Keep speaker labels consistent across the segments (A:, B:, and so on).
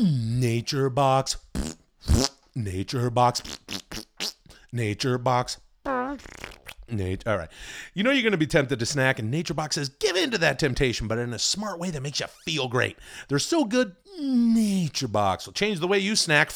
A: Nature Box. Nature Box. Nature Box. All right. You know you're going to be tempted to snack, and Nature Box says give in to that temptation, but in a smart way that makes you feel great. They're so good, Nature Box will change the way you snack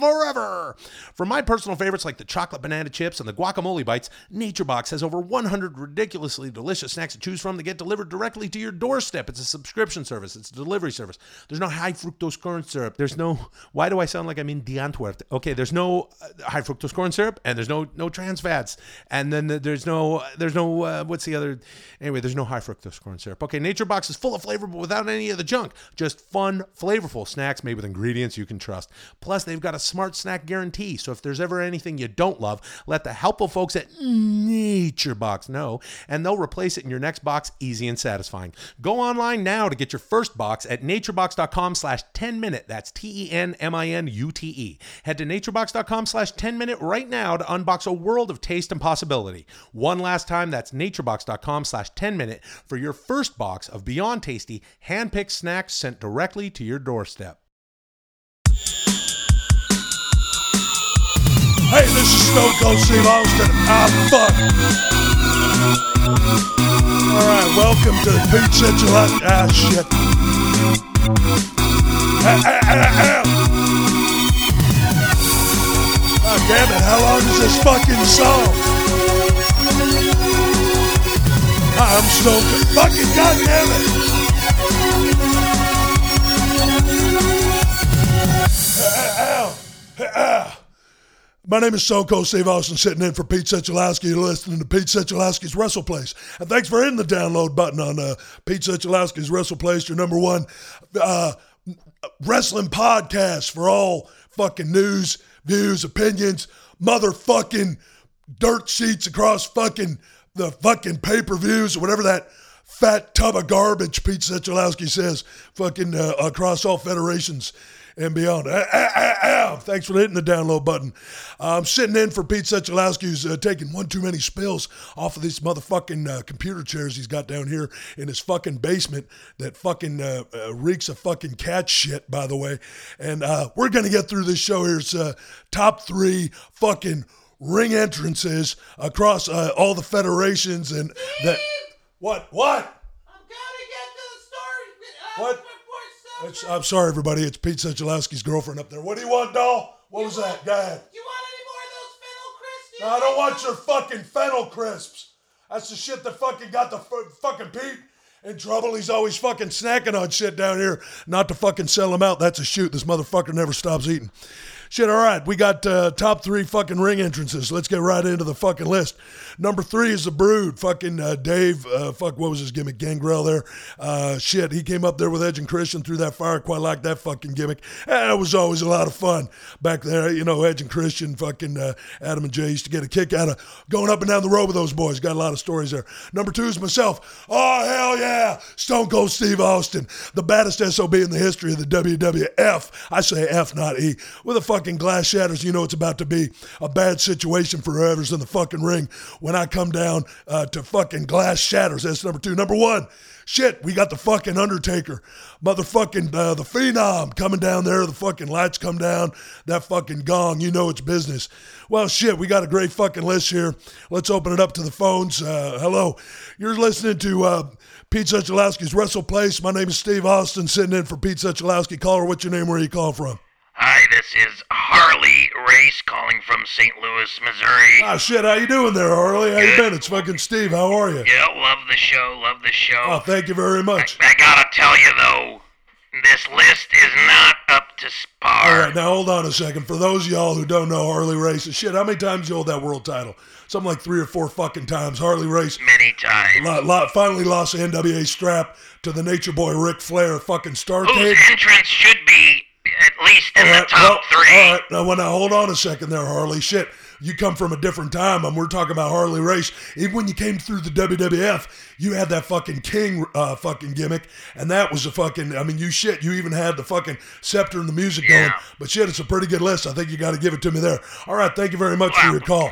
A: forever. For my personal favorites like the chocolate banana chips and the guacamole bites, Nature Box has over 100 ridiculously delicious snacks to choose from that get delivered directly to your doorstep. It's a subscription service, it's a delivery service. There's no high fructose corn syrup. There's no, why do I sound like I'm in the Antwerp? Okay, there's no uh, high fructose corn syrup and there's no no trans fats. And then there's no, there's no, uh, what's the other? Anyway, there's no high fructose corn syrup. Okay, Nature Box is full of flavor but without any of the junk. Just fun, flavorful snacks made with ingredients you can trust. Plus, they've got a smart snack guarantee. So if there's ever anything you don't love, let the helpful folks at Nature Box know, and they'll replace it in your next box easy and satisfying. Go online now to get your first box at naturebox.com slash 10 minute. That's T-E-N-M-I-N-U-T-E. Head to naturebox.com slash 10 minute right now to unbox a world of taste and possibility. One last time, that's naturebox.com slash 10 minute for your first box of Beyond Tasty hand-picked snacks sent directly to your doorstep.
B: Hey, this is Stone Cold Steve Austin. Ah, fuck. All right, welcome to the Pete Central. Ah, shit. Ah, ah, ah, ah. God damn it, how long is this fucking song? Hi, I'm Stone Cold. Fucking goddamn it. My name is Stone Cold Steve Austin, sitting in for Pete Sechelowski. You're listening to Pete Sechelowski's Wrestle Place. And thanks for hitting the download button on uh, Pete Sechelowski's Wrestle Place, your number one uh, wrestling podcast for all fucking news, views, opinions, motherfucking dirt sheets across fucking the fucking pay per views or whatever that fat tub of garbage Pete Sechelowski says, fucking uh, across all federations and beyond. Ah, ah, ah, ah. Thanks for hitting the download button. I'm sitting in for Pete Sechelowski, who's uh, taking one too many spills off of these motherfucking uh, computer chairs he's got down here in his fucking basement that fucking uh, uh, reeks of fucking cat shit, by the way. And uh, we're going to get through this show here. It's uh, top three fucking ring entrances across uh, all the federations and that. What? What?
C: I'm gonna get to the story.
B: What? It's, I'm sorry, everybody. It's Pete Sechelowski's girlfriend up there. What do you want, doll? What was that? Go ahead.
C: You want any more of those fennel crisps?
B: No, I don't want your fucking fennel crisps. That's the shit that fucking got the f- fucking Pete in trouble. He's always fucking snacking on shit down here. Not to fucking sell him out. That's a shoot. This motherfucker never stops eating. Shit, all right. We got uh, top three fucking ring entrances. Let's get right into the fucking list. Number three is the Brood. Fucking uh, Dave, uh, fuck, what was his gimmick? Gangrel there. Uh, shit, he came up there with Edge and Christian through that fire. Quite like that fucking gimmick. And it was always a lot of fun back there. You know, Edge and Christian, fucking uh, Adam and Jay used to get a kick out of going up and down the road with those boys. Got a lot of stories there. Number two is myself. Oh, hell yeah. Stone Cold Steve Austin, the baddest SOB in the history of the WWF. I say F, not E. With a fucking glass shatters, you know it's about to be a bad situation for whoever's in the fucking ring when I come down uh, to fucking glass shatters. That's number two. Number one, shit, we got the fucking Undertaker, motherfucking uh, the Phenom coming down there. The fucking lights come down, that fucking gong, you know it's business. Well, shit, we got a great fucking list here. Let's open it up to the phones. Uh, hello, you're listening to uh, Pete Sechelowski's Wrestle Place. My name is Steve Austin, sitting in for Pete Sechelowski. Caller, what's your name? Where are you calling from?
D: Hi, this is Harley Race calling from St. Louis, Missouri.
B: Ah, shit, how you doing there, Harley? How you been? It's fucking Steve. How are you?
D: Yeah, love the show, love the show.
B: Oh, thank you very much.
D: I gotta tell you though, this list is not up to
B: All
D: par.
B: right, now hold on a second. For those of y'all who don't know Harley Race, shit, how many times you hold that world title? Something like three or four fucking times. Harley Race
D: Many times.
B: lo- lo- finally lost the NWA strap to the Nature Boy Ric Flair fucking
D: Whose
B: Starcade.
D: entrance should least in
B: All
D: the top
B: well,
D: three.
B: All right, now, well, now hold on a second there, Harley. Shit, you come from a different time, and we're talking about Harley Race. Even when you came through the WWF, you had that fucking King uh, fucking gimmick, and that was a fucking. I mean, you shit. You even had the fucking scepter and the music going. But shit, it's a pretty good list. I think you got to give it to me there. All right, thank you very much for your call.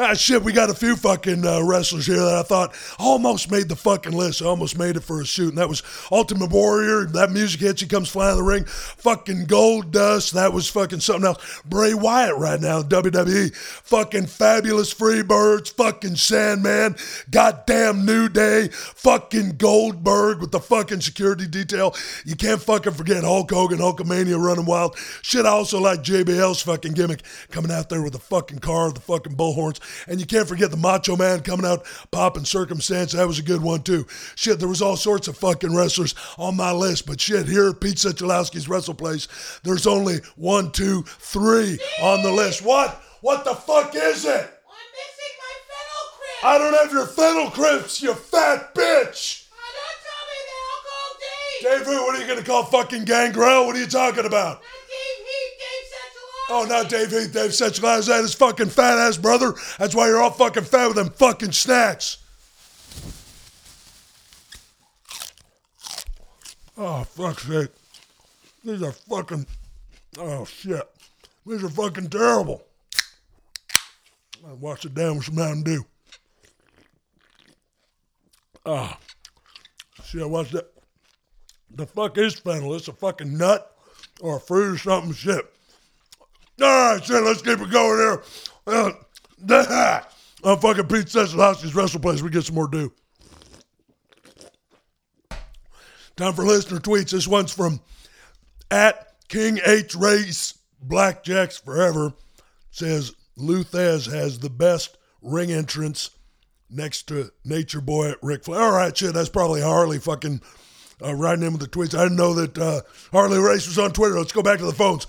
B: Ah, shit, we got a few fucking uh, wrestlers here that I thought almost made the fucking list. Almost made it for a shoot, and that was Ultimate Warrior. That music hits, he comes flying in the ring. Fucking Goldust, that was fucking something else. Bray Wyatt right now, WWE. Fucking Fabulous Freebirds, fucking Sandman, goddamn New Day, fucking Goldberg with the fucking security detail. You can't fucking forget Hulk Hogan, Hulkamania running wild. Shit, I also like JBL's fucking gimmick coming out there with the fucking car, the fucking bullhorns. And you can't forget the Macho Man coming out pomp and circumstance. That was a good one too. Shit, there was all sorts of fucking wrestlers on my list. But shit, here at Pete Sechelowski's Wrestle Place, there's only one, two, three on the list. What? What the fuck is it?
C: I'm missing my fennel crisp.
B: I don't have your fennel crisps, you fat bitch!
C: Don't tell me that. I'll call Dave.
B: Dave, who? What are you gonna call fucking Gangrel? What are you talking about?
C: Not Dave Heath, Dave Sechelowski.
B: Oh, not Dave Dave Sechelowski. That is fucking fat ass brother. That's why you're all fucking fat with them fucking snacks. Oh, fuck's sake. These are fucking. Oh, shit. These are fucking terrible. I wash it down with some Mountain Dew. Ah. Shit, what's that? The fuck is fennel? It's a fucking nut or a fruit or something? Shit. All right, shit, let's keep it going here. Uh, I'm fucking Pete Sechelowski's Wrestle Place. We get some more dew. Time for listener tweets. This one's from at King H Race Blackjacks Forever. Says Lou Thesz has the best ring entrance next to Nature Boy at Ric Flair. All right, shit, that's probably Harley fucking uh, writing in with the tweets. I didn't know that uh, Harley Race was on Twitter. Let's go back to the phones.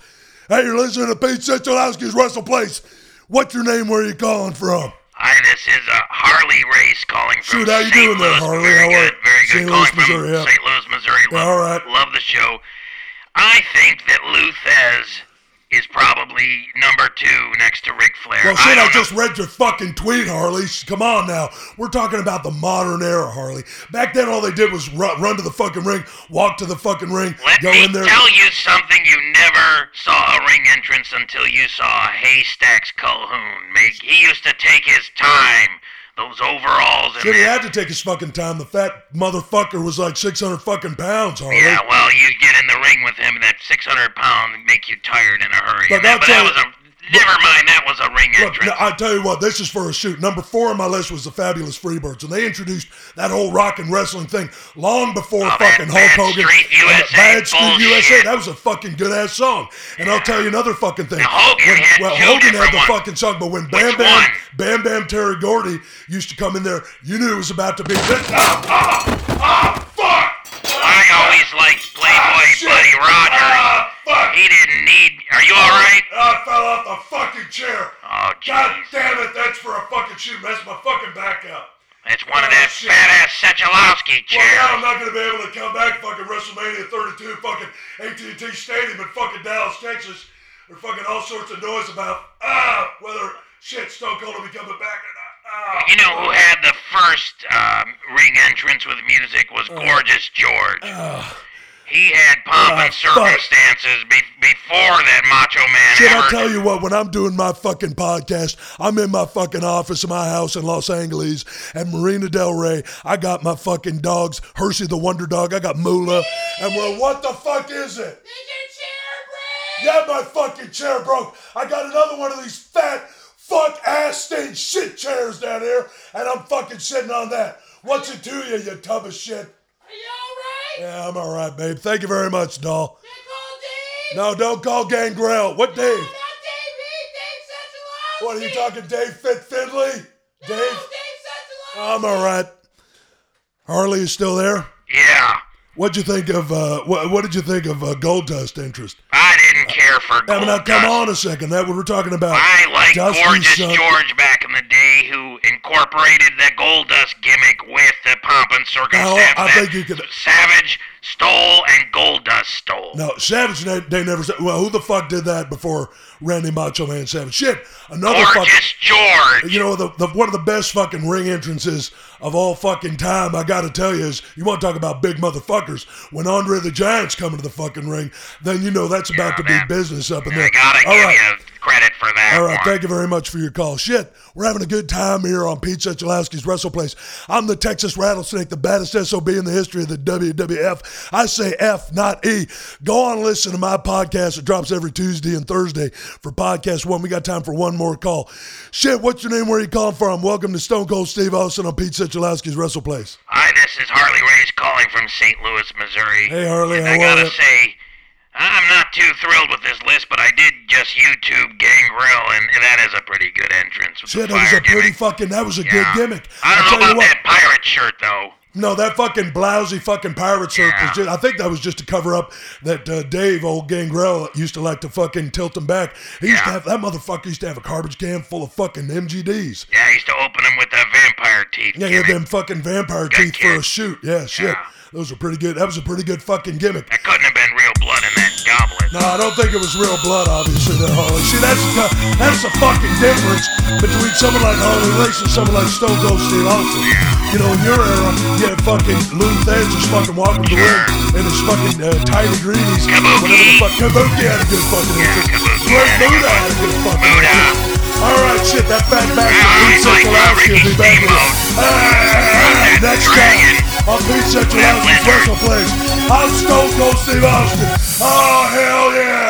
B: Hey, you're listening to Pete Sechelowski's Wrestle Place. What's your name? Where are you calling from?
D: Hi, this is uh, Harley Race calling from
B: Shoot, how you
D: St.
B: doing there,
D: Louis.
B: Harley?
D: Very
B: How are
D: good, very good.
B: St. Louis, Missouri, yeah.
D: St. Louis, Missouri.
B: Yeah, all right.
D: love the show. I think that Lou Thesz is probably number two next to Ric Flair.
B: Well, shit, I,
D: know.
B: just read your fucking tweet, Harley. Come on now. We're talking about the modern era, Harley. Back then, all they did was run, run to the fucking ring, walk to the fucking ring,
D: Let
B: go in there.
D: Let me tell you something. You saw a ring entrance until you saw Haystacks Calhoun. Make he used to take his time. Those overalls and
B: Shit, he had to take his fucking time. The fat motherfucker was like 600 fucking pounds, Harley.
D: Yeah, well, you get in the ring with him, and that 600 pound make you tired in a hurry.
B: Look,
D: that- but
B: tell
D: that was a never mind. That was a ring
B: Look,
D: entrance.
B: now, I tell you what, this is for a shoot. Number four on my list was the Fabulous Freebirds, and they introduced that whole rock and wrestling thing long before
D: Oh,
B: fucking Hulk
D: Bad
B: Hogan.
D: Street USA
B: Bad Street. USA. That was a fucking good ass song. And I'll tell you another fucking thing.
D: Now, Hogan
B: When-
D: had
B: well, Hogan had the
D: ones.
B: fucking song, but when Bam
D: Which
B: Bam,
D: one?
B: Bam Bam Terry Gordy used to come in there, you knew it was about to be. Ah, ah, ah, fuck!
D: I always liked Playboy
B: Ah.
D: Buddy Rogers.
B: Ah, fuck!
D: He didn't need. Are you all right?
B: I fell off the fucking chair.
D: Oh,
B: God damn it, that's for a fucking shoot. That's my fucking back up.
D: That's one of
B: Oh,
D: that
B: shit.
D: fat ass Sechelowski
B: Well, now I'm not going to be able to come back fucking WrestleMania 32 fucking AT&T Stadium in fucking Dallas, Texas. There's fucking all sorts of noise about, ah, whether shit, Stone Cold will be coming back or not. Ah,
D: You know who had the first um, ring entrance with music was
B: Uh,
D: Gorgeous George. He had pomp
B: Ah,
D: and circumstances be- before that Macho Man
B: Shit,
D: ever.
B: I'll tell you what, when I'm doing my fucking podcast, I'm in my fucking office in my house in Los Angeles at Marina Del Rey. I got my fucking dogs, Hershey the Wonder Dog, I got Moolah, and well, what the fuck is it?
C: Did your chair break?
B: Yeah, my fucking chair broke. I got another one of these fat, fuck ass stained shit chairs down here, and I'm fucking sitting on that. What's it to you, you tub of shit?
C: Are you alright?
B: Yeah, I'm all right, babe. Thank you very much, doll.
C: Call Dave?
B: No, don't call Gangrel. What
C: No,
B: Dave?
C: not Dave Heath, Dave Sechelowski.
B: What are you talking, Dave Fit Finlay?
C: No,
B: Dave?
C: Dave Sechelowski.
B: I'm all right. Harley is still there.
D: Yeah,
B: What'd you think of uh what, what did you think of uh, Goldust interest?
D: I didn't care for
B: Now,
D: Gold
B: now come
D: Dust.
B: on a second. That what we're talking about.
D: I like
B: Dusty's
D: Gorgeous
B: son-
D: George back in the day, who incorporated the Goldust gimmick with the pomp and circumstance.
B: I think you could-
D: Savage stole and Goldust stole.
B: No, Savage, they, they never said. Well, who the fuck did that before Randy Macho Man Savage? Shit, another fucking.
D: Gorgeous George.
B: You know, the, the one of the best fucking ring entrances of all fucking time, I gotta tell you, is you want to talk about big motherfuckers. When Andre the Giant's coming to the fucking ring, then you know that's about to be business up in
D: I
B: there.
D: gotta
B: All
D: give
B: right.
D: you credit for that.
B: All right,
D: one.
B: thank you very much for your call. Shit, we're having a good time here on Pete Sechelowski's Wrestle Place. I'm the Texas Rattlesnake, the baddest SOB in the history of the WWF. I say F, not E. Go on and listen to my podcast. It drops every Tuesday and Thursday for podcast one. We got time for one more call. Shit, what's your name? Where you calling from? Welcome to Stone Cold Steve Austin on Pete Sechelowski's Wrestle Place.
D: Hi, this is Harley Race calling from St. Louis, Missouri.
B: Hey, Harley,
D: I gotta
B: you?
D: say, I'm not too thrilled with this list, but I did just YouTube Gangrel, and that is a pretty good entrance. The
B: that was a pretty fucking, that was a
D: Yeah.
B: good gimmick.
D: I don't
B: I'll
D: know
B: tell you
D: about
B: what.
D: that pirate shirt, though.
B: No, that fucking blousy fucking pirate shirt was just, I think that was just to cover up that uh, Dave, old Gangrel, used to like to fucking tilt him back. He used to have, that motherfucker used to have a garbage can full of fucking MGDs.
D: Yeah, I used to open them with the vampire teeth.
B: Yeah, he had them fucking vampire teeth for a shoot. Yeah, shit.
D: Yeah.
B: Those are pretty good. That was a pretty good fucking gimmick.
D: That couldn't have been
B: No, I don't think it was real blood, obviously, there, Harley. See, that's the, that's the fucking difference between someone like Harley Race and someone like Stone Cold Steve Austin. You know, in your era, you had fucking Lou Thesz just fucking walking the ring in his fucking uh, tidy greenies. Whatever the fuck. Kabuki had a good fucking entrance.
D: Kabuki
B: Great
D: had a
B: Buddha had a good fucking
D: Buddha.
B: entrance. All right, shit, that fat bastard Pete Sechelowski will be back with us. Next time on Pete
D: wizard.
B: Wrestle Place. I'm Stone Cold Steve Austin. Oh, hell yeah.